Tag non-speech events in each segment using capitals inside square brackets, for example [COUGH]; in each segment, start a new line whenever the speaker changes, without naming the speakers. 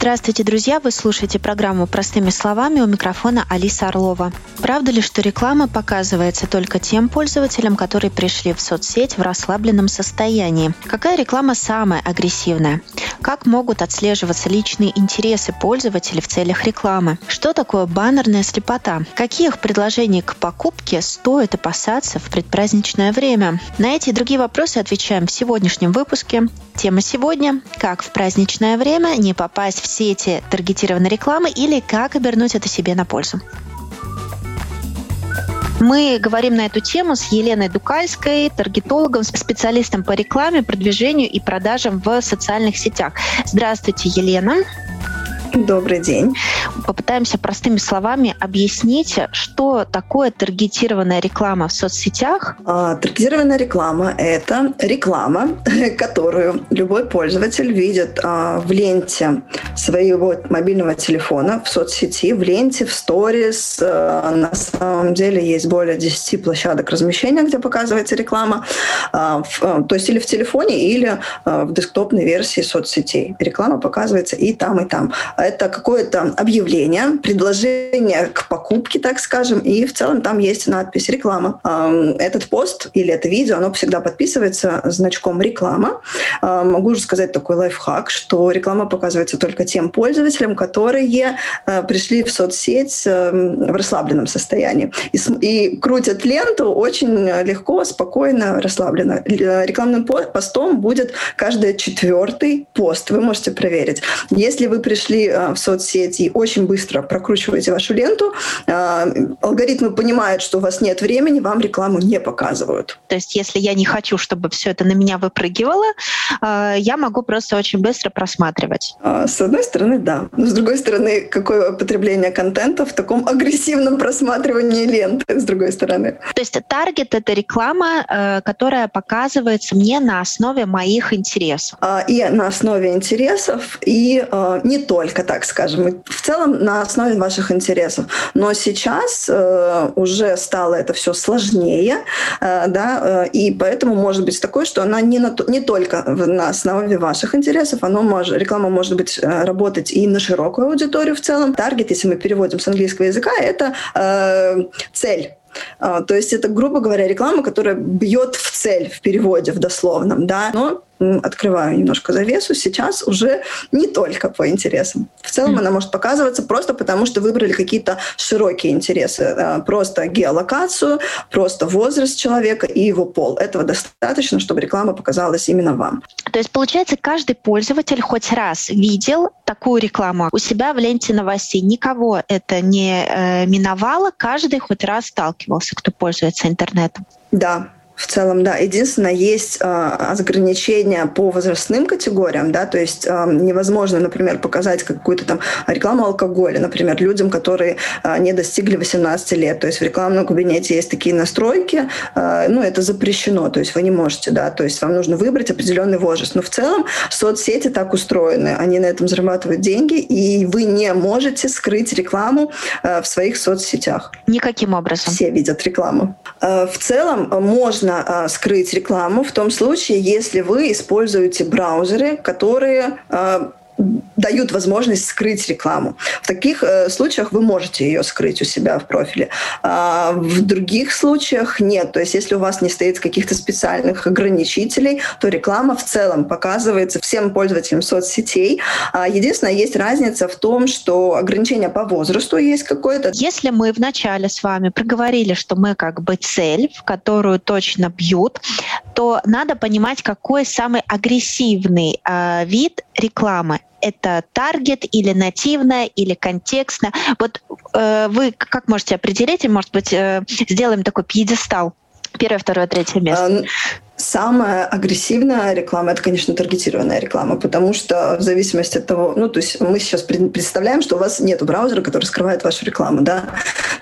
Здравствуйте, друзья! Вы слушаете программу «Простыми словами» у микрофона Алиса Орлова. Правда ли, что реклама показывается только тем пользователям, которые пришли в соцсеть в расслабленном состоянии? Какая реклама самая агрессивная? Как могут отслеживаться личные интересы пользователей в целях рекламы? Что такое баннерная слепота? Каких предложений к покупке стоит опасаться в предпраздничное время? На эти и другие вопросы отвечаем в сегодняшнем выпуске. Тема сегодня – как в праздничное время не попасть в сети таргетированной рекламы или как обернуть это себе на пользу. Мы говорим на эту тему с Еленой Дукальской, таргетологом, специалистом по рекламе, продвижению и продажам в социальных сетях. Здравствуйте, Елена.
Добрый день.
Попытаемся простыми словами объяснить, что такое таргетированная реклама в соцсетях.
А, таргетированная реклама – это реклама, [LAUGHS] которую любой пользователь видит а, в ленте своего мобильного телефона, в соцсети, в ленте, в сторис. А, на самом деле есть более 10 площадок размещения, где показывается реклама. А, в, а, то есть или в телефоне, или а, в десктопной версии соцсетей. Реклама показывается и там, и там это какое-то объявление, предложение к покупке, так скажем, и в целом там есть надпись «реклама». Этот пост или это видео, оно всегда подписывается значком «реклама». Могу уже сказать такой лайфхак, что реклама показывается только тем пользователям, которые э, пришли в соцсеть в расслабленном состоянии. И, и крутят ленту очень легко, спокойно, расслабленно. Рекламным постом будет каждый четвертый пост. Вы можете проверить. Если вы пришли Э, в соцсети очень быстро прокручиваете вашу ленту, э, алгоритмы понимают, что у вас нет времени, вам рекламу не показывают.
То есть если я не хочу, чтобы все это на меня выпрыгивало, э, я могу просто очень быстро просматривать.
С одной стороны, да. Но с другой стороны, какое потребление контента в таком агрессивном просматривании ленты, с другой стороны.
То есть таргет — это реклама, которая показывается мне на основе моих интересов.
И на основе интересов, и не только только, так скажем, в целом на основе ваших интересов. Но сейчас э, уже стало это все сложнее, э, да, э, и поэтому может быть такое, что она не, на, не только на основе ваших интересов, оно может, реклама может быть э, работать и на широкую аудиторию в целом. Таргет, если мы переводим с английского языка, это э, цель а, то есть это, грубо говоря, реклама, которая бьет в цель в переводе, в дословном, да, но открываю немножко завесу, сейчас уже не только по интересам. В целом mm. она может показываться просто потому, что выбрали какие-то широкие интересы. А, просто геолокацию, просто возраст человека и его пол. Этого достаточно, чтобы реклама показалась именно вам.
То есть, получается, каждый пользователь хоть раз видел такую рекламу у себя в ленте новостей. Никого это не э, миновало, каждый хоть раз сталкивался, кто пользуется интернетом.
Да, в целом, да. Единственное, есть э, ограничения по возрастным категориям, да, то есть э, невозможно, например, показать какую-то там рекламу алкоголя, например, людям, которые э, не достигли 18 лет. То есть в рекламном кабинете есть такие настройки, э, ну, это запрещено, то есть вы не можете, да, то есть вам нужно выбрать определенный возраст. Но в целом соцсети так устроены, они на этом зарабатывают деньги, и вы не можете скрыть рекламу э, в своих соцсетях.
Никаким образом.
Все видят рекламу. Э, в целом можно можно а, скрыть рекламу в том случае, если вы используете браузеры, которые а, дают возможность скрыть рекламу. В таких э, случаях вы можете ее скрыть у себя в профиле. А в других случаях нет. То есть если у вас не стоит каких-то специальных ограничителей, то реклама в целом показывается всем пользователям соцсетей. А единственное, есть разница в том, что ограничение по возрасту есть какое-то.
Если мы вначале с вами проговорили, что мы как бы цель, в которую точно бьют, то надо понимать, какой самый агрессивный э, вид рекламы это таргет или нативная, или контекстная. Вот э, вы как можете определить, и, может быть, э, сделаем такой пьедестал? Первое, второе, третье место.
Самая агрессивная реклама – это, конечно, таргетированная реклама, потому что в зависимости от того, ну, то есть мы сейчас представляем, что у вас нет браузера, который скрывает вашу рекламу, да,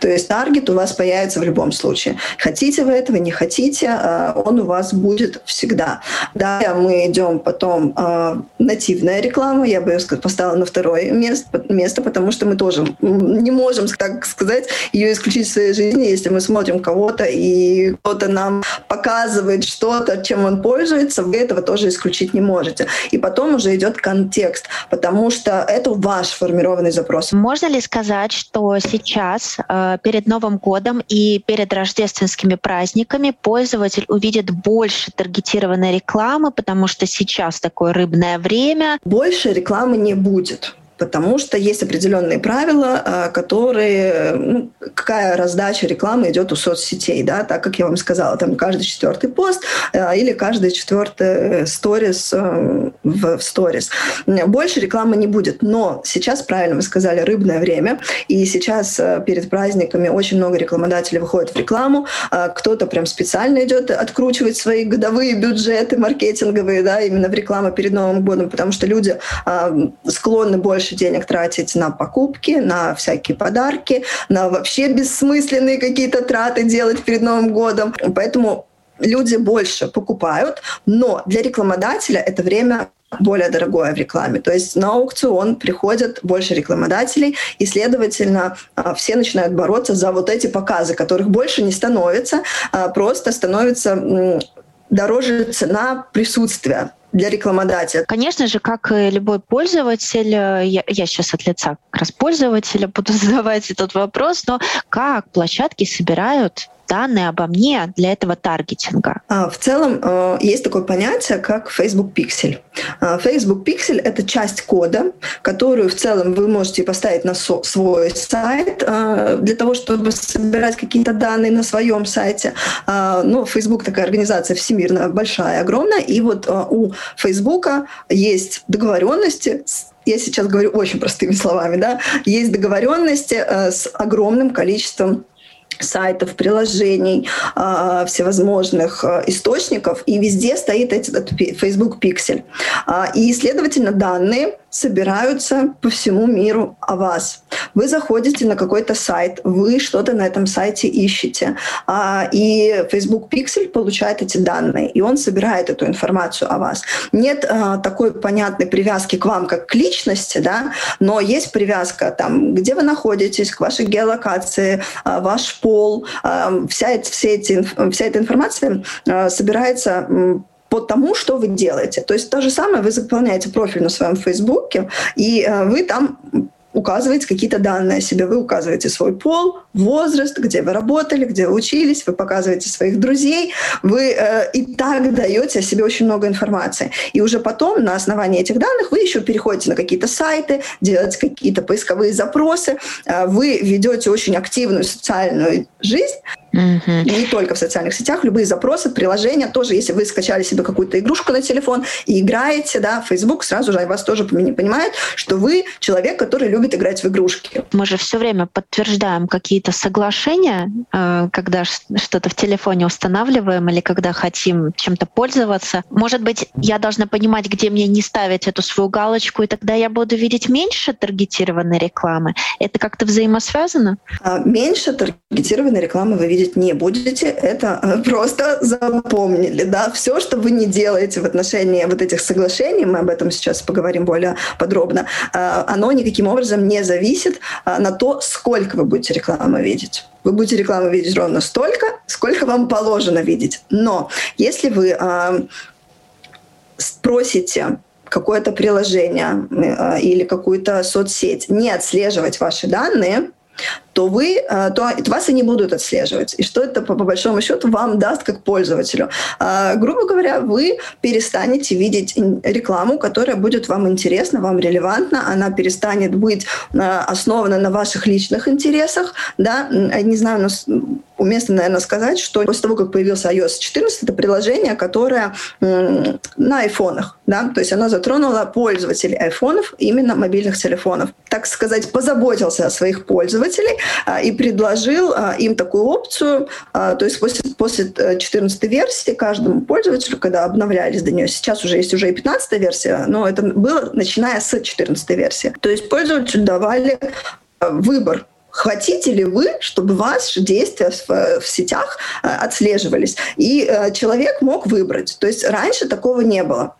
то есть таргет у вас появится в любом случае. Хотите вы этого, не хотите, а, он у вас будет всегда. Да, мы идем потом а, нативная реклама, я бы ее поставила на второе место, место, потому что мы тоже не можем, так сказать, ее исключить в своей жизни, если мы смотрим кого-то, и кто-то нам показывает что-то, чем он пользуется, вы этого тоже исключить не можете. И потом уже идет контекст, потому что это ваш формированный запрос.
Можно ли сказать, что сейчас э, перед Новым годом и перед рождественскими праздниками пользователь увидит больше таргетированной рекламы, потому что сейчас такое рыбное время?
Больше рекламы не будет потому что есть определенные правила, а, которые, ну, какая раздача рекламы идет у соцсетей, да, так как я вам сказала, там каждый четвертый пост а, или каждый четвертый сторис э, в сторис. Больше рекламы не будет, но сейчас, правильно вы сказали, рыбное время, и сейчас э, перед праздниками очень много рекламодателей выходит в рекламу, а, кто-то прям специально идет откручивать свои годовые бюджеты маркетинговые, да, именно в рекламу перед Новым годом, потому что люди склонны больше больше денег тратить на покупки, на всякие подарки, на вообще бессмысленные какие-то траты делать перед Новым годом. Поэтому люди больше покупают, но для рекламодателя это время более дорогое в рекламе. То есть на аукцион приходят больше рекламодателей, и, следовательно, а, все начинают бороться за вот эти показы, которых больше не становится, а просто становится дороже цена присутствия для рекламодателя?
Конечно же, как и любой пользователь, э, я, я сейчас от лица как раз пользователя [LAUGHS] буду задавать этот вопрос, но как площадки собирают данные обо мне для этого таргетинга?
А, в целом э, есть такое понятие, как Facebook Pixel. А, Facebook Pixel — это часть кода, которую в целом вы можете поставить на свой сайт э, для того, чтобы собирать какие-то данные на своем сайте. А, но Facebook такая организация всемирно большая, огромная, и вот э, у Facebook есть договоренности я сейчас говорю очень простыми словами, да, есть договоренности с огромным количеством сайтов, приложений, а, всевозможных а, источников, и везде стоит этот Facebook Pixel. А, и, следовательно, данные собираются по всему миру о вас. Вы заходите на какой-то сайт, вы что-то на этом сайте ищете, и Facebook Pixel получает эти данные, и он собирает эту информацию о вас. Нет такой понятной привязки к вам, как к личности, да, но есть привязка там, где вы находитесь, к вашей геолокации, ваш пол, вся, все эти, вся эта информация собирается по тому, что вы делаете. То есть то же самое вы заполняете профиль на своем Фейсбуке, и вы там указываете какие-то данные о себе. Вы указываете свой пол, возраст, где вы работали, где вы учились, вы показываете своих друзей, вы э, и так даете о себе очень много информации. И уже потом на основании этих данных вы еще переходите на какие-то сайты, делаете какие-то поисковые запросы, э, вы ведете очень активную социальную жизнь, Угу. Не только в социальных сетях, любые запросы, приложения тоже, если вы скачали себе какую-то игрушку на телефон и играете, да, Facebook сразу же вас тоже понимает, что вы человек, который любит играть в игрушки.
Мы же все время подтверждаем какие-то соглашения, э, когда что-то в телефоне устанавливаем или когда хотим чем-то пользоваться. Может быть, я должна понимать, где мне не ставить эту свою галочку, и тогда я буду видеть меньше таргетированной рекламы. Это как-то взаимосвязано?
А, меньше таргетированной рекламы вы видите видеть не будете, это э, просто запомнили. Да? Все, что вы не делаете в отношении вот этих соглашений, мы об этом сейчас поговорим более подробно, э, оно никаким образом не зависит э, на то, сколько вы будете рекламы видеть. Вы будете рекламу видеть ровно столько, сколько вам положено видеть. Но если вы спросите какое-то приложение или какую-то соцсеть не отслеживать ваши данные, то вы, э, то вас и не будут отслеживать. И что это, по, большому счету, вам даст как пользователю? А, грубо говоря, вы перестанете видеть рекламу, которая будет вам интересна, вам релевантна, она перестанет быть э, основана на ваших личных интересах. Да? Не знаю, но уместно, наверное, сказать, что после того, как появился iOS 14, это приложение, которое на айфонах, да, то есть оно затронуло пользователей айфонов, именно мобильных телефонов. Так сказать, позаботился о своих пользователей, и предложил им такую опцию, то есть после, после 14 версии каждому пользователю, когда обновлялись до нее, сейчас уже есть уже и 15 версия, но это было начиная с 14 версии. То есть пользователю давали выбор Хотите ли вы, чтобы ваши действия в, в сетях отслеживались? И человек мог выбрать. То есть раньше такого не было.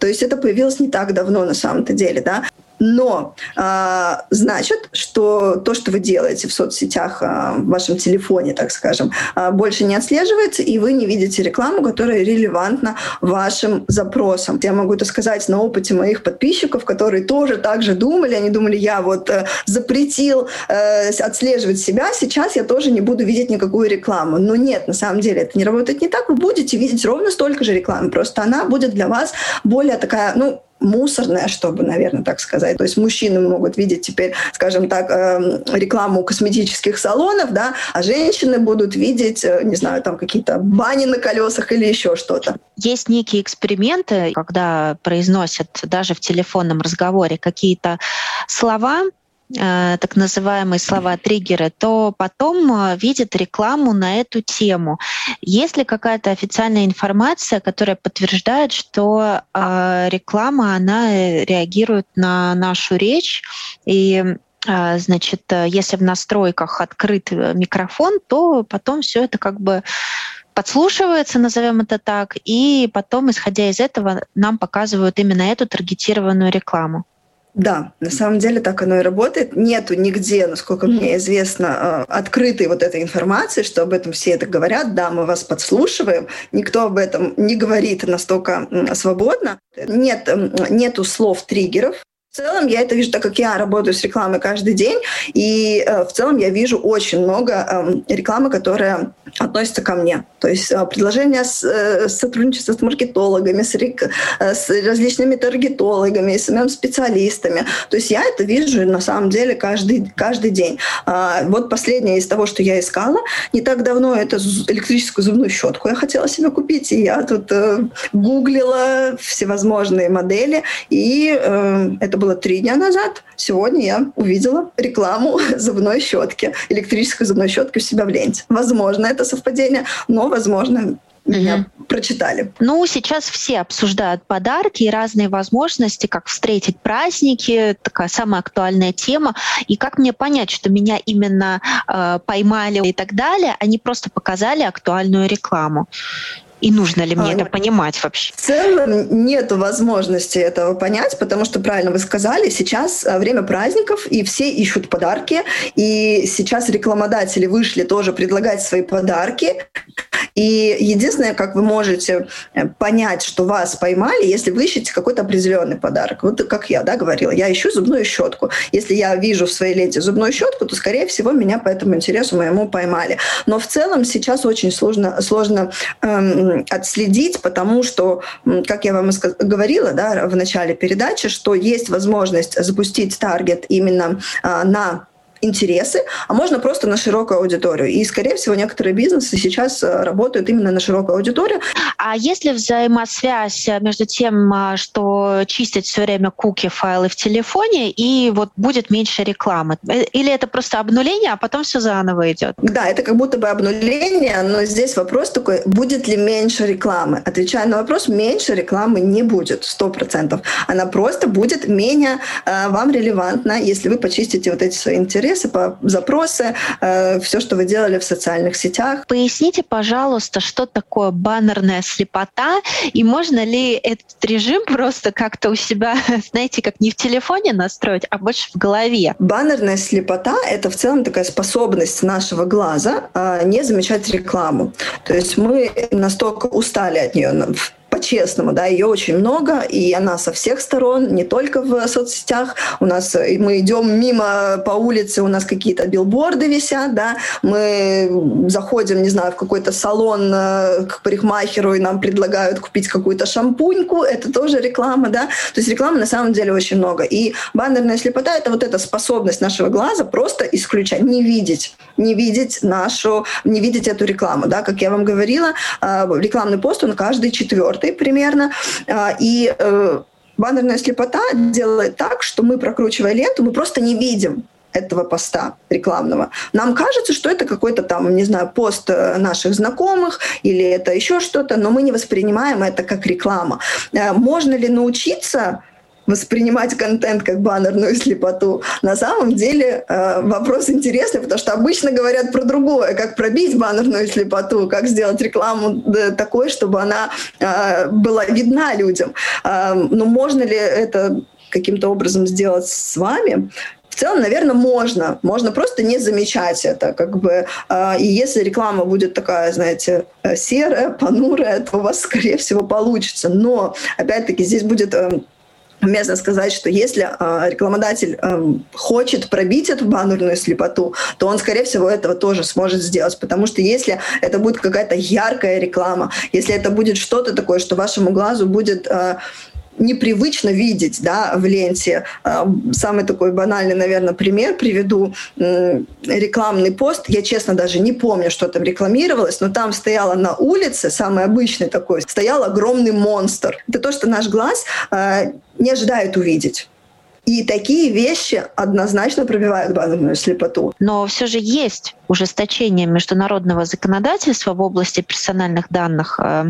То есть это появилось не так давно на самом-то деле, да. Но э, значит, что то, что вы делаете в соцсетях, э, в вашем телефоне, так скажем, э, больше не отслеживается, и вы не видите рекламу, которая релевантна вашим запросам. Я могу это сказать на опыте моих подписчиков, которые тоже так же думали. Они думали, я вот э, запретил э, отслеживать себя, сейчас я тоже не буду видеть никакую рекламу. Но нет, на самом деле это не работает не так. Вы будете видеть ровно столько же рекламы, просто она будет для вас более такая, ну, мусорная, чтобы, наверное, так сказать. То есть мужчины могут видеть теперь, скажем так, эм, рекламу косметических салонов, да, а женщины будут видеть, э, не знаю, там какие-то бани на колесах или еще что-то.
Есть некие эксперименты, когда произносят даже в телефонном разговоре какие-то слова, так называемые слова-триггеры, то потом э, видят рекламу на эту тему. Есть ли какая-то официальная информация, которая подтверждает, что э, реклама, она реагирует на нашу речь и Значит, если в настройках открыт микрофон, то потом все это как бы подслушивается, назовем это так, и потом, исходя из этого, нам показывают именно эту таргетированную рекламу.
Да, на самом деле так оно и работает. Нету нигде, насколько мне известно, э, открытой вот этой информации, что об этом все это говорят. Да, мы вас подслушиваем. Никто об этом не говорит настолько свободно. Нет, нету слов триггеров, в целом я это вижу, так как я работаю с рекламой каждый день, и э, в целом я вижу очень много э, рекламы, которая относится ко мне. То есть э, предложения с, э, сотрудничества с маркетологами, с, рек, э, с различными таргетологами, с специалистами. То есть я это вижу на самом деле каждый, каждый день. А, вот последнее из того, что я искала, не так давно это электрическую зубную щетку я хотела себе купить, и я тут э, гуглила всевозможные модели, и э, это было три дня назад. Сегодня я увидела рекламу [LAUGHS] зубной щетки, электрической зубной щетки у себя в ленте. Возможно, это совпадение, но, возможно, меня угу. прочитали.
Ну, сейчас все обсуждают подарки и разные возможности, как встретить праздники, такая самая актуальная тема. И как мне понять, что меня именно э, поймали и так далее, они просто показали актуальную рекламу. И нужно ли мне а, это понимать вообще?
В целом нет возможности этого понять, потому что, правильно вы сказали, сейчас а, время праздников, и все ищут подарки, и сейчас рекламодатели вышли тоже предлагать свои подарки. И единственное, как вы можете э, понять, что вас поймали, если вы ищете какой-то определенный подарок. Вот как я да, говорила, я ищу зубную щетку. Если я вижу в своей ленте зубную щетку, то, скорее всего, меня по этому интересу моему поймали. Но в целом сейчас очень сложно, сложно эм, отследить, потому что, как я вам говорила да, в начале передачи, что есть возможность запустить таргет именно а, на интересы, а можно просто на широкую аудиторию. И, скорее всего, некоторые бизнесы сейчас э, работают именно на широкую аудиторию.
А есть ли взаимосвязь э, между тем, э, что чистить все время куки файлы в телефоне и вот будет меньше рекламы? Или это просто обнуление, а потом все заново идет?
Да, это как будто бы обнуление, но здесь вопрос такой, будет ли меньше рекламы? Отвечая на вопрос, меньше рекламы не будет, сто процентов. Она просто будет менее э, вам релевантна, если вы почистите вот эти свои интересы по запросы, э, все, что вы делали в социальных сетях.
Поясните, пожалуйста, что такое баннерная слепота, и можно ли этот режим просто как-то у себя, [LAUGHS] знаете, как не в телефоне настроить, а больше в голове?
Баннерная слепота — это в целом такая способность нашего глаза э, не замечать рекламу. То есть мы настолько устали от нее по-честному, да, ее очень много, и она со всех сторон, не только в соцсетях. У нас мы идем мимо по улице, у нас какие-то билборды висят, да, мы заходим, не знаю, в какой-то салон э, к парикмахеру, и нам предлагают купить какую-то шампуньку, это тоже реклама, да, то есть рекламы на самом деле очень много. И баннерная слепота — это вот эта способность нашего глаза просто исключать, не видеть, не видеть нашу, не видеть эту рекламу, да, как я вам говорила, э, рекламный пост, он каждый четвертый четвертой примерно. А, и э, баннерная слепота делает так, что мы, прокручивая ленту, мы просто не видим этого поста рекламного. Нам кажется, что это какой-то там, не знаю, пост э, наших знакомых или это еще что-то, но мы не воспринимаем это как реклама. Э, можно ли научиться воспринимать контент как баннерную [LAUGHS] слепоту. На самом деле э, вопрос интересный, потому что обычно говорят про другое, как пробить баннерную слепоту, как сделать рекламу такой, чтобы она э, была видна людям. Э, но можно ли это каким-то образом сделать с вами? В целом, наверное, можно. Можно просто не замечать это. Как бы, э, и если реклама будет такая, знаете, серая, понурая, то у вас, скорее всего, получится. Но, опять-таки, здесь будет э, уместно сказать, что если э, рекламодатель э, хочет пробить эту баннерную слепоту, то он, скорее всего, этого тоже сможет сделать. Потому что если это будет какая-то яркая реклама, если это будет что-то такое, что вашему глазу будет... Э, непривычно видеть да, в ленте. А, самый такой банальный, наверное, пример приведу. Рекламный пост. Я, честно, даже не помню, что там рекламировалось, но там стояла на улице, самый обычный такой, стоял огромный монстр. Это то, что наш глаз а, не ожидает увидеть. И такие вещи однозначно пробивают банальную слепоту.
Но все же есть ужесточение международного законодательства в области персональных данных. Э,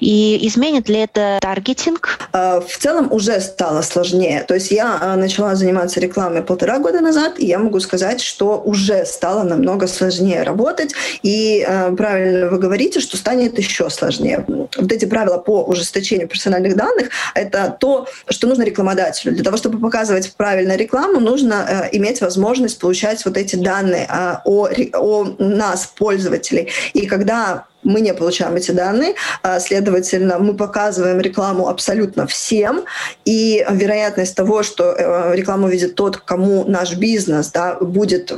и изменит ли это таргетинг?
Э, в целом уже стало сложнее. То есть я э, начала заниматься рекламой полтора года назад, и я могу сказать, что уже стало намного сложнее работать. И правильно вы говорите, что станет еще сложнее. Вот эти правила по ужесточению персональных данных — это то, что нужно рекламодателю. Для того, чтобы показывать правильно рекламу, нужно иметь возможность получать вот эти данные о о нас, пользователей. И когда мы не получаем эти данные, а, следовательно, мы показываем рекламу абсолютно всем, и вероятность того, что э, рекламу видит тот, кому наш бизнес да, будет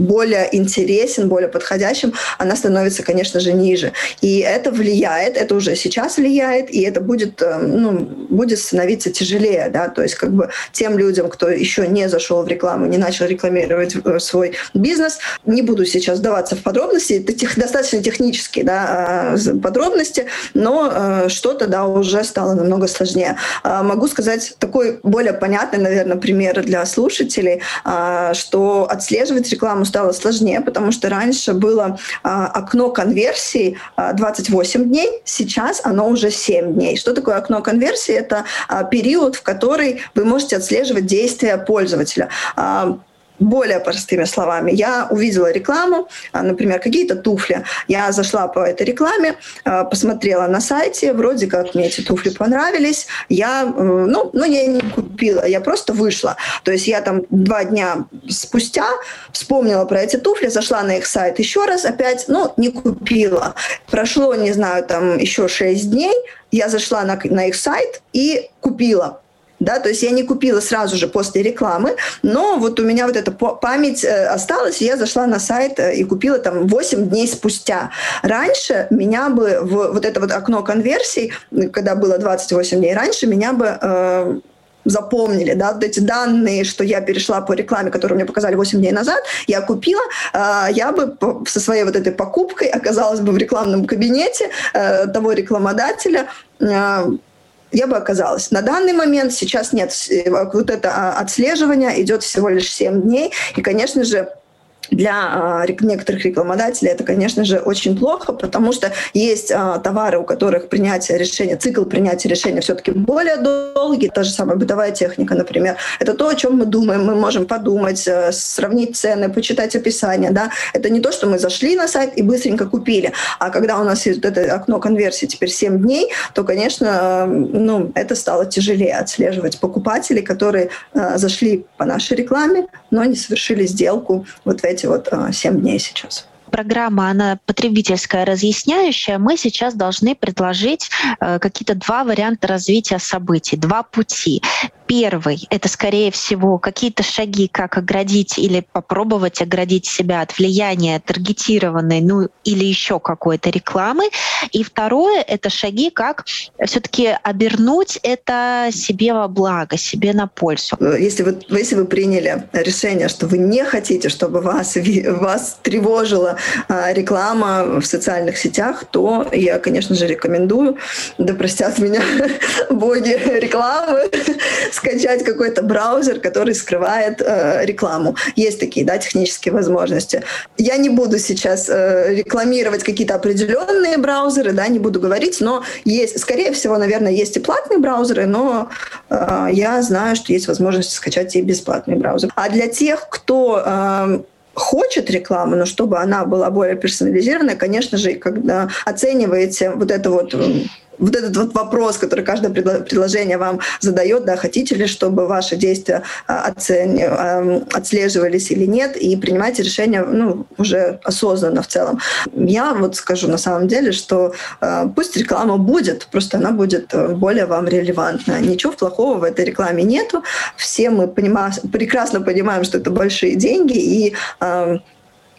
более интересен, более подходящим, она становится, конечно же, ниже. И это влияет, это уже сейчас влияет, и это будет, э, ну, будет становиться тяжелее, да, то есть как бы тем людям, кто еще не зашел в рекламу, не начал рекламировать э, свой бизнес, не буду сейчас сдаваться в подробности, это тех, достаточно технические, да, а, подробности, но э, что-то, да, уже стало намного сложнее. А, могу сказать такой более понятный, наверное, пример для слушателей, а, что отслеживать рекламу стало сложнее, потому что раньше было а, окно конверсии а, 28 дней, сейчас оно уже 7 дней. Что такое окно конверсии? Это а, период, в который вы можете отслеживать действия пользователя. Более простыми словами. Я увидела рекламу, а, например, какие-то туфли. Я зашла по этой рекламе, а, посмотрела на сайте, вроде как мне эти туфли понравились. Я, ну, ну, я не купила, я просто вышла. То есть я там два дня спустя вспомнила про эти туфли, зашла на их сайт еще раз опять, ну, не купила. Прошло, не знаю, там еще шесть дней, я зашла на, на их сайт и купила да, то есть я не купила сразу же после рекламы, но вот у меня вот эта память э, осталась, и я зашла на сайт э, и купила там 8 дней спустя. Раньше меня бы в вот это вот окно конверсий, когда было 28 дней раньше, меня бы э, запомнили, да, вот эти данные, что я перешла по рекламе, которую мне показали 8 дней назад, я купила, э, я бы со своей вот этой покупкой оказалась бы в рекламном кабинете э, того рекламодателя, э, я бы оказалась. На данный момент сейчас нет. Вот это а, отслеживание идет всего лишь 7 дней. И, конечно же, для э, некоторых рекламодателей это, конечно же, очень плохо, потому что есть э, товары, у которых принятие решения, цикл принятия решения все-таки более долгий. Та же самая бытовая техника, например. Это то, о чем мы думаем. Мы можем подумать, э, сравнить цены, почитать описание. Да? Это не то, что мы зашли на сайт и быстренько купили. А когда у нас есть это окно конверсии теперь 7 дней, то, конечно, э, ну, это стало тяжелее отслеживать покупателей, которые э, зашли по нашей рекламе, но не совершили сделку вот в эти вот 7 а, дней сейчас
программа, она потребительская, разъясняющая, мы сейчас должны предложить э, какие-то два варианта развития событий, два пути. Первый — это, скорее всего, какие-то шаги, как оградить или попробовать оградить себя от влияния таргетированной, ну или еще какой-то рекламы. И второе — это шаги, как все-таки обернуть это себе во благо, себе на пользу.
Если вы, если вы приняли решение, что вы не хотите, чтобы вас, вас тревожила а, реклама в социальных сетях, то я, конечно же, рекомендую, да простят меня [LAUGHS] боги рекламы, скачать какой-то браузер, который скрывает э, рекламу. Есть такие, да, технические возможности. Я не буду сейчас э, рекламировать какие-то определенные браузеры, да, не буду говорить, но есть, скорее всего, наверное, есть и платные браузеры, но э, я знаю, что есть возможность скачать и бесплатный браузер. А для тех, кто э, хочет рекламу, но чтобы она была более персонализированная, конечно же, когда оцениваете вот это вот вот этот вот вопрос, который каждое предложение вам задает, да, хотите ли, чтобы ваши действия а, оцени, отслеживались или нет, и принимайте решение ну, уже осознанно в целом. Я вот скажу на самом деле, что а, пусть реклама будет, просто она будет э, более вам релевантна. Ничего плохого в этой рекламе нету. Все мы понимаем, прекрасно понимаем, что это большие деньги, и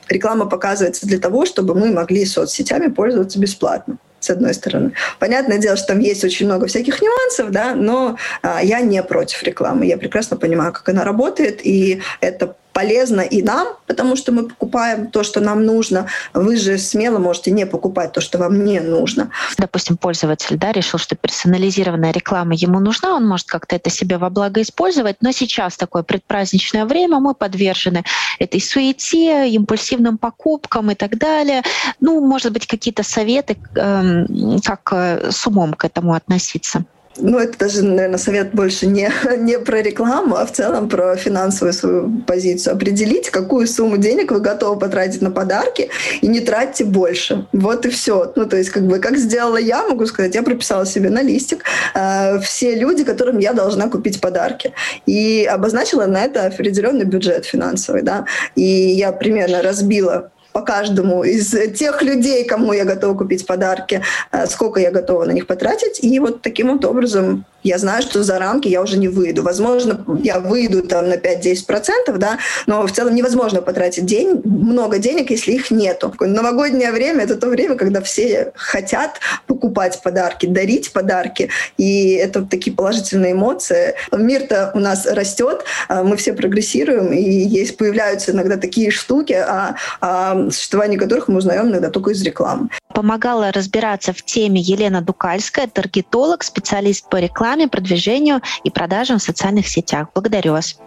реклама показывается для того, чтобы мы могли соцсетями пользоваться бесплатно с одной стороны. Понятное дело, что там есть очень много всяких нюансов, да, но а, я не против рекламы. Я прекрасно понимаю, как она работает, и это полезно и нам, потому что мы покупаем то, что нам нужно. Вы же смело можете не покупать то, что вам не нужно.
Допустим, пользователь да, решил, что персонализированная реклама ему нужна, он может как-то это себе во благо использовать, но сейчас такое предпраздничное время, мы подвержены этой суете, импульсивным покупкам и так далее. Ну, может быть, какие-то советы, эм, как э, с умом к этому относиться?
Ну, это даже, наверное, совет больше не, [LAUGHS] не про рекламу, а в целом про финансовую свою позицию. Определите, какую сумму денег вы готовы потратить на подарки, и не тратьте больше. Вот и все. Ну, то есть, как бы, как сделала я, могу сказать, я прописала себе на листик э, все люди, которым я должна купить подарки. И обозначила на это определенный бюджет финансовый, да. И я примерно разбила по каждому из тех людей, кому я готова купить подарки, э, сколько я готова на них потратить. И вот таким вот образом я знаю, что за рамки я уже не выйду. Возможно, я выйду там на 5-10%, да, но в целом невозможно потратить день, много денег, если их нету. Новогоднее время — это то время, когда все хотят покупать подарки, дарить подарки, и это такие положительные эмоции. Мир-то у нас растет, а мы все прогрессируем, и есть, появляются иногда такие штуки, о, о существовании которых мы узнаем иногда только из рекламы.
Помогала разбираться в теме Елена Дукальская, таргетолог, специалист по рекламе, продвижению и продажам в социальных сетях. Благодарю вас.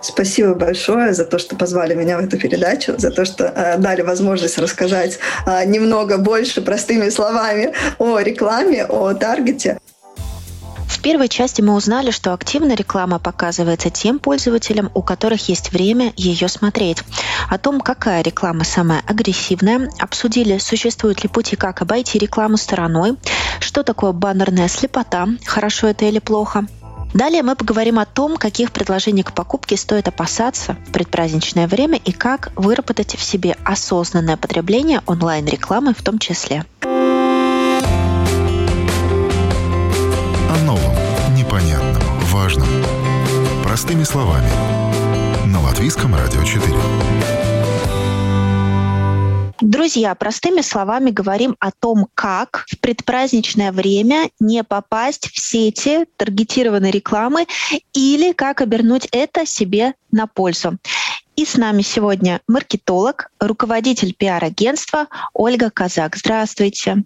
Спасибо большое за то, что позвали меня в эту передачу, за то, что э, дали возможность рассказать э, немного больше простыми словами о рекламе, о таргете.
В первой части мы узнали, что активная реклама показывается тем пользователям, у которых есть время ее смотреть. О том, какая реклама самая агрессивная, обсудили, существуют ли пути, как обойти рекламу стороной, что такое баннерная слепота, хорошо это или плохо, Далее мы поговорим о том, каких предложений к покупке стоит опасаться в предпраздничное время и как выработать в себе осознанное потребление онлайн-рекламы в том числе.
Простыми словами. На Латвийском радио 4.
Друзья, простыми словами говорим о том, как в предпраздничное время не попасть в сети таргетированной рекламы или как обернуть это себе на пользу. И с нами сегодня маркетолог, руководитель пиар-агентства Ольга Казак. Здравствуйте.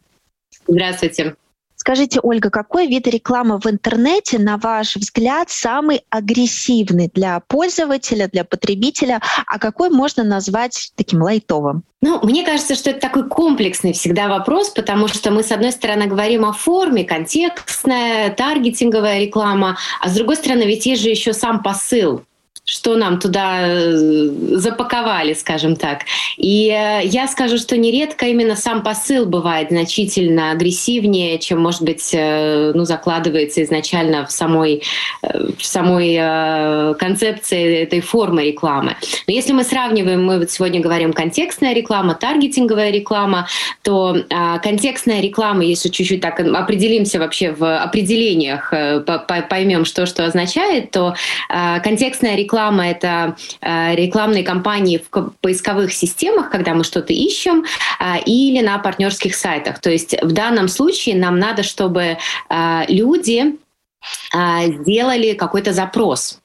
Здравствуйте.
Скажите, Ольга, какой вид рекламы в интернете, на ваш взгляд, самый агрессивный для пользователя, для потребителя, а какой можно назвать таким лайтовым?
Ну, мне кажется, что это такой комплексный всегда вопрос, потому что мы, с одной стороны, говорим о форме, контекстная, таргетинговая реклама, а с другой стороны, ведь есть же еще сам посыл что нам туда э, запаковали, скажем так. И э, я скажу, что нередко именно сам посыл бывает значительно агрессивнее, чем, может быть, э, ну, закладывается изначально в самой, в самой концепции этой формы рекламы. Но если мы сравниваем, мы вот сегодня говорим контекстная реклама, таргетинговая реклама, то контекстная реклама, если чуть-чуть так определимся вообще в определениях, поймем, что что означает, то контекстная реклама реклама — это э, рекламные кампании в поисковых системах, когда мы что-то ищем, э, или на партнерских сайтах. То есть в данном случае нам надо, чтобы э, люди сделали какой-то запрос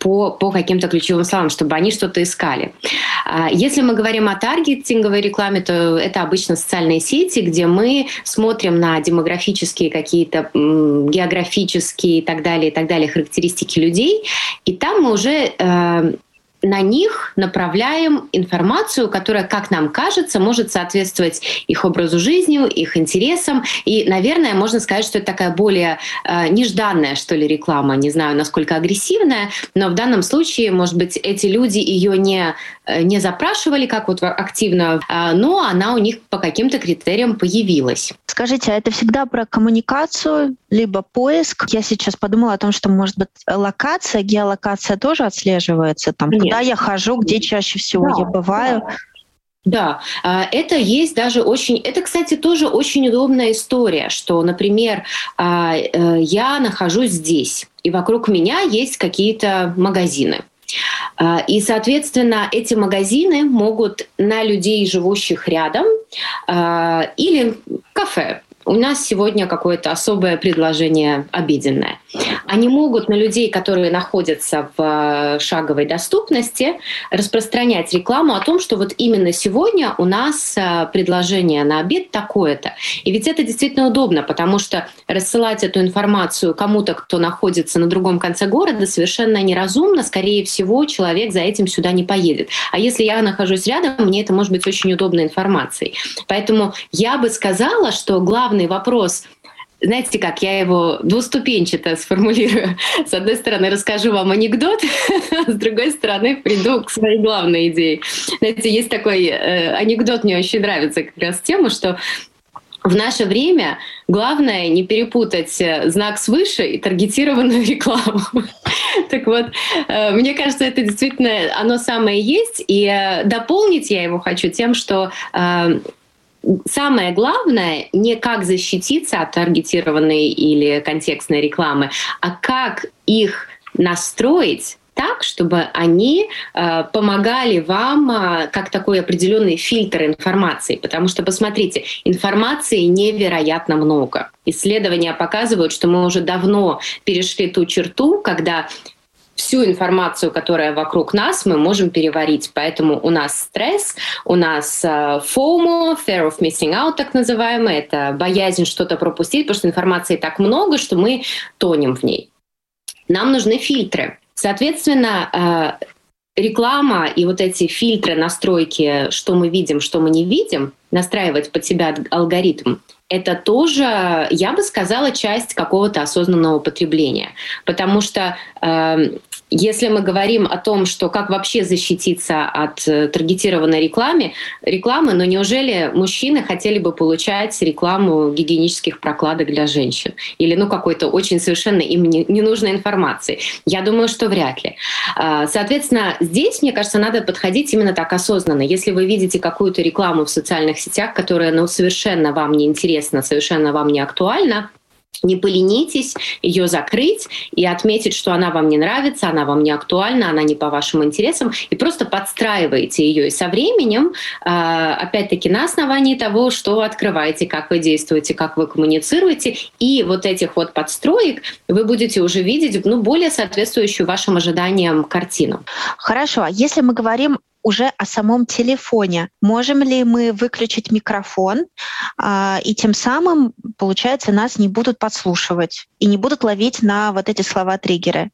по, по каким-то ключевым словам, чтобы они что-то искали. Если мы говорим о таргетинговой рекламе, то это обычно социальные сети, где мы смотрим на демографические какие-то географические и так далее, и так далее характеристики людей, и там мы уже э, на них направляем информацию, которая, как нам кажется, может соответствовать их образу жизни, их интересам. И, наверное, можно сказать, что это такая более э, нежданная, что ли, реклама. Не знаю, насколько агрессивная, но в данном случае, может быть, эти люди ее не, э, не запрашивали как вот активно, э, но она у них по каким-то критериям появилась.
Скажите, а это всегда про коммуникацию, либо поиск? Я сейчас подумала о том, что, может быть, локация, геолокация тоже отслеживается? Там, Нет. куда я хожу, где чаще всего да, я бываю?
Да. Да, а, это есть даже очень... Это, кстати, тоже очень удобная история, что, например, а, э, я нахожусь здесь, и вокруг меня есть какие-то магазины. А, и, соответственно, эти магазины могут на людей, живущих рядом, а, или кафе, у нас сегодня какое-то особое предложение обеденное. Они могут на людей, которые находятся в э, шаговой доступности, распространять рекламу о том, что вот именно сегодня у нас э, предложение на обед такое-то. И ведь это действительно удобно, потому что рассылать эту информацию кому-то, кто находится на другом конце города, совершенно неразумно. Скорее всего, человек за этим сюда не поедет. А если я нахожусь рядом, мне это может быть очень удобной информацией. Поэтому я бы сказала, что главное главный вопрос знаете как, я его двуступенчато сформулирую. [LAUGHS] С одной стороны, расскажу вам анекдот, [LAUGHS] с другой стороны, приду к своей главной идее. Знаете, есть такой э, анекдот, мне очень нравится как раз тема, что в наше время главное не перепутать э, знак свыше и таргетированную [LAUGHS] рекламу. так вот, э, мне кажется, это действительно оно самое есть. И э, дополнить я его хочу тем, что самое главное не как защититься от таргетированной или контекстной рекламы, а как их настроить так, чтобы они э, помогали вам э, как такой определенный фильтр информации. Потому что, посмотрите, информации невероятно много. Исследования показывают, что мы уже давно перешли ту черту, когда всю информацию, которая вокруг нас, мы можем переварить. Поэтому у нас стресс, у нас FOMO, fear of missing out, так называемый, это боязнь что-то пропустить, потому что информации так много, что мы тонем в ней. Нам нужны фильтры. Соответственно, uh, реклама и вот эти фильтры, настройки, что мы видим, что мы не видим, настраивать под себя алгоритм, это тоже, я бы сказала, часть какого-то осознанного потребления. Потому что э, если мы говорим о том, что как вообще защититься от э, таргетированной рекламы, рекламы, но неужели мужчины хотели бы получать рекламу гигиенических прокладок для женщин? Или ну какой-то очень совершенно им ненужной информации? Я думаю, что вряд ли. А, соответственно, здесь, мне кажется, надо подходить именно так осознанно. Если вы видите какую-то рекламу в социальных сетях, которая ну, совершенно вам не интересна, совершенно вам не актуальна, не поленитесь ее закрыть и отметить, что она вам не нравится, она вам не актуальна, она не по вашим интересам, и просто подстраиваете ее. И со временем, а, опять-таки, на основании того, что вы открываете, как вы действуете, как вы коммуницируете, и вот этих вот подстроек вы будете уже видеть ну, более соответствующую вашим ожиданиям картину.
Хорошо. А если мы говорим уже о самом телефоне. Можем ли мы выключить микрофон, а, и тем самым, получается, нас не будут подслушивать и не будут ловить на вот эти слова-триггеры?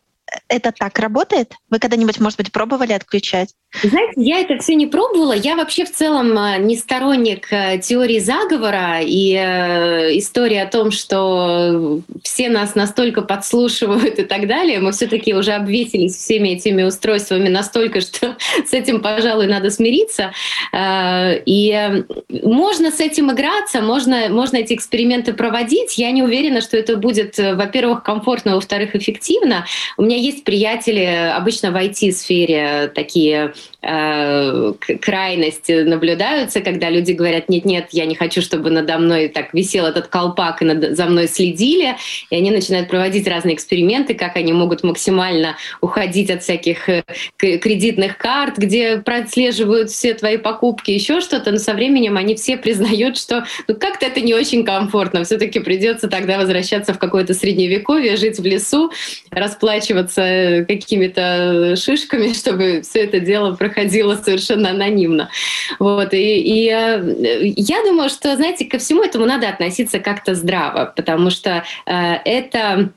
Это так работает? Вы когда-нибудь, может быть, пробовали отключать?
Знаете, я это все не пробовала. Я вообще в целом э, не сторонник э, теории заговора и э, истории о том, что все нас настолько подслушивают и так далее. Мы все-таки уже обвесились всеми этими устройствами настолько, что [LAUGHS] с этим, пожалуй, надо смириться. И можно с этим играться, можно, можно эти эксперименты проводить. Я не уверена, что это будет, во-первых, комфортно, во-вторых, эффективно. У меня есть приятели обычно в IT-сфере такие э, крайности наблюдаются, когда люди говорят, нет-нет, я не хочу, чтобы надо мной так висел этот колпак и над, за мной следили, и они начинают проводить разные эксперименты, как они могут максимально уходить от всяких э, кредитных карт, где прослеживают все твои покупки, еще что-то, но со временем они все признают, что ну, как-то это не очень комфортно, все-таки придется тогда возвращаться в какое-то средневековье, жить в лесу, расплачиваться пользоваться какими-то шишками, [LAUGHS] чтобы все это дело проходило совершенно анонимно. Вот. И, и э, я думаю, что, знаете, ко всему этому надо относиться как-то здраво, потому что э, это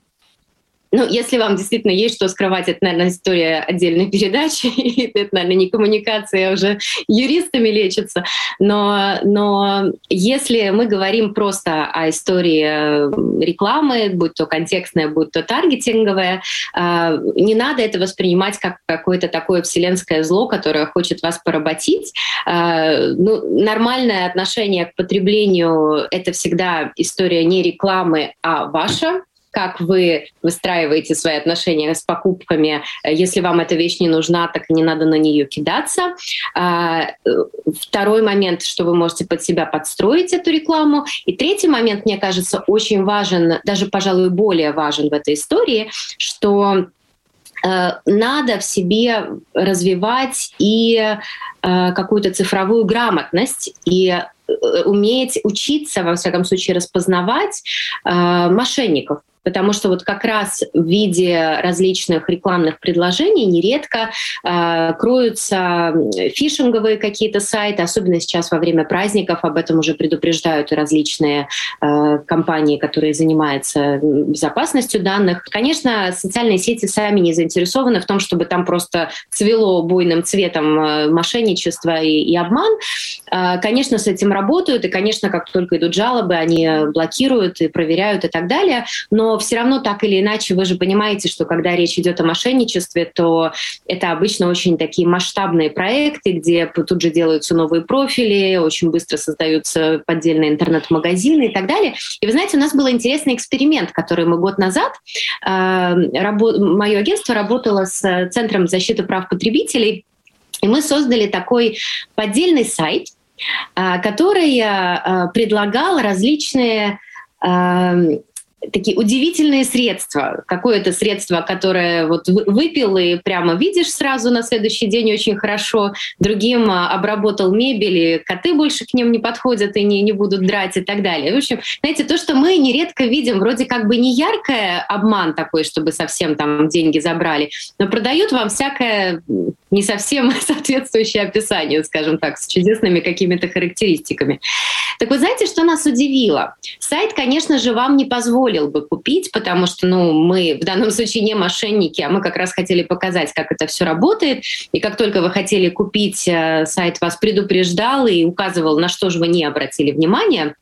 ну, если вам действительно есть что скрывать, это, наверное, история отдельной передачи, [LAUGHS] это, наверное, не коммуникация, а уже юристами лечится. Но, но если мы говорим просто о истории э, рекламы, будь то контекстная, будь то таргетинговая, э, не надо это воспринимать как какое-то такое вселенское зло, которое хочет вас поработить. Э, ну, нормальное отношение к потреблению — это всегда история не рекламы, а ваша, как вы выстраиваете свои отношения с покупками. Если вам эта вещь не нужна, так не надо на нее кидаться. А, второй момент, что вы можете под себя подстроить эту рекламу. И третий момент, мне кажется, очень важен, даже, пожалуй, более важен в этой истории, что э, надо в себе развивать и э, какую-то цифровую грамотность и э, уметь учиться, во всяком случае, распознавать мошенников. Потому что вот как раз в виде различных рекламных предложений нередко э, кроются фишинговые какие-то сайты, особенно сейчас во время праздников, об этом уже предупреждают различные э, компании, которые занимаются безопасностью данных. Конечно, социальные сети сами не заинтересованы в том, чтобы там просто цвело буйным цветом э, мошенничество и, и обман. Э, конечно, с этим работают, и, конечно, как только идут жалобы, они блокируют и проверяют и так далее. Но все равно так или иначе вы же понимаете, что когда речь идет о мошенничестве, то это обычно очень такие масштабные проекты, где тут же делаются новые профили, очень быстро создаются поддельные интернет-магазины и так далее. И вы знаете, у нас был интересный эксперимент, который мы год назад, э, рабо- мое агентство работало с Центром защиты прав потребителей, и мы создали такой поддельный сайт, э, который э, предлагал различные э, такие удивительные средства. Какое-то средство, которое вот выпил и прямо видишь сразу на следующий день очень хорошо. Другим а, обработал мебель, и коты больше к ним не подходят и не, не будут драть и так далее. В общем, знаете, то, что мы нередко видим, вроде как бы не яркое обман такой, чтобы совсем там деньги забрали, но продают вам всякое не совсем [LAUGHS] соответствующее описанию, скажем так, с чудесными какими-то характеристиками. Так вы знаете, что нас удивило? Сайт, конечно же, вам не позволил бы купить, потому что ну, мы в данном случае не мошенники, а мы как раз хотели показать, как это все работает. И как только вы хотели купить, э, сайт вас предупреждал и указывал, на что же вы не обратили внимания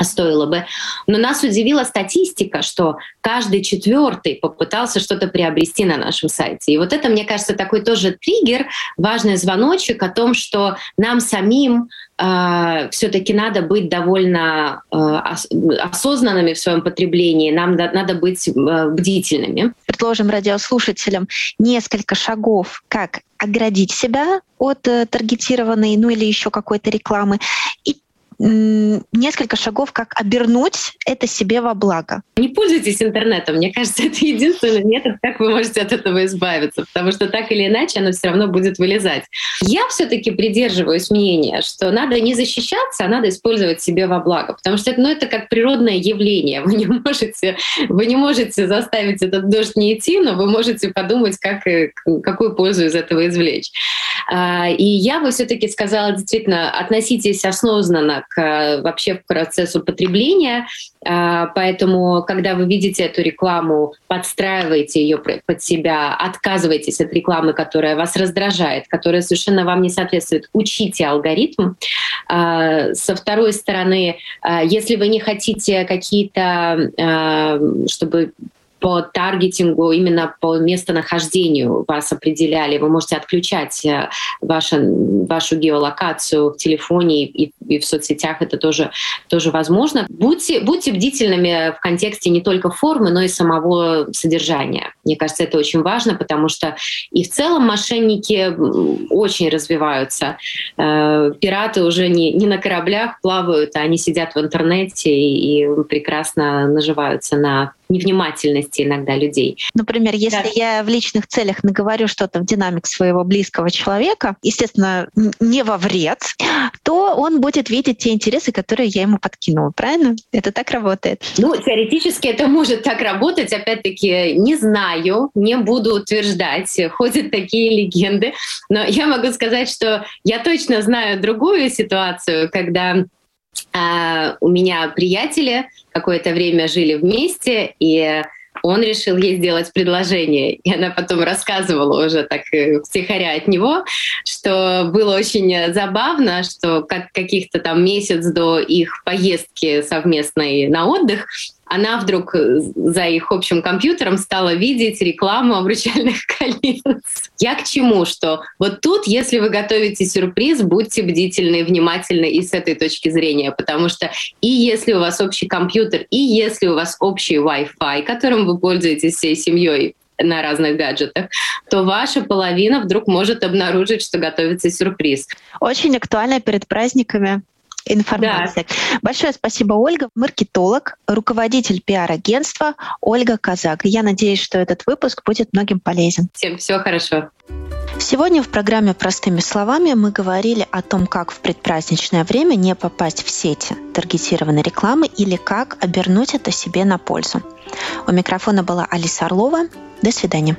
стоило бы. Но нас удивила статистика, что каждый четвертый попытался что-то приобрести на нашем сайте. И вот это, мне кажется, такой тоже триггер, важный звоночек о том, что нам самим э, все-таки надо быть довольно э, осознанными в своем потреблении, нам да, надо быть э, бдительными.
Предложим радиослушателям несколько шагов, как оградить себя от э, таргетированной, ну или еще какой-то рекламы, и несколько шагов, как обернуть это себе во благо.
Не пользуйтесь интернетом. Мне кажется, [LAUGHS] это единственный метод, как вы можете от этого избавиться, потому что так или иначе оно все равно будет вылезать. Я все-таки придерживаюсь мнения, что надо не защищаться, а надо использовать себе во благо, потому что это, ну, это как природное явление. [LAUGHS] Вы не можете, вы не можете заставить этот дождь не идти, но вы можете подумать, как, какую пользу из этого извлечь. А, и я бы все-таки сказала, действительно, относитесь осознанно вообще к процессу потребления. А, поэтому, когда вы видите эту рекламу, подстраивайте ее под себя, отказывайтесь от рекламы, которая вас раздражает, которая совершенно вам не соответствует. Учите алгоритм. А, со второй стороны, если вы не хотите какие-то, чтобы по таргетингу, именно по местонахождению вас определяли. Вы можете отключать э, вашу, вашу геолокацию в телефоне и, и в соцсетях. Это тоже, тоже возможно. Будьте, будьте бдительными в контексте не только формы, но и самого содержания. Мне кажется, это очень важно, потому что и в целом мошенники очень развиваются. Э, пираты уже не, не на кораблях плавают, а они сидят в интернете и, и прекрасно наживаются на невнимательности иногда людей.
Например, если да. я в личных целях наговорю что-то в динамик своего близкого человека, естественно, не во вред, то он будет видеть те интересы, которые я ему подкинула. Правильно? Это так работает?
Ну, теоретически это может так работать. Опять-таки, не знаю, не буду утверждать. Ходят такие легенды. Но я могу сказать, что я точно знаю другую ситуацию, когда у меня приятели какое-то время жили вместе, и он решил ей сделать предложение. И она потом рассказывала уже так э, втихаря от него, что было очень забавно, что как каких-то там месяц до их поездки совместной на отдых она вдруг э, за их общим компьютером стала видеть рекламу обручальных [LAUGHS] колец. Я к чему? Что вот тут, если вы готовите сюрприз, будьте бдительны внимательны и с этой точки зрения, потому что и если у вас общий компьютер, и если у вас общий Wi-Fi, которым вы пользуетесь всей семьей, на разных гаджетах, то ваша половина вдруг может обнаружить, что готовится сюрприз.
Очень актуально перед праздниками информация. Да. Большое спасибо, Ольга. Маркетолог, руководитель пиар-агентства Ольга Казак. Я надеюсь, что этот выпуск будет многим полезен.
Всем всего хорошо.
Сегодня в программе «Простыми словами» мы говорили о том, как в предпраздничное время не попасть в сети таргетированной рекламы или как обернуть это себе на пользу. У микрофона была Алиса Орлова. До свидания.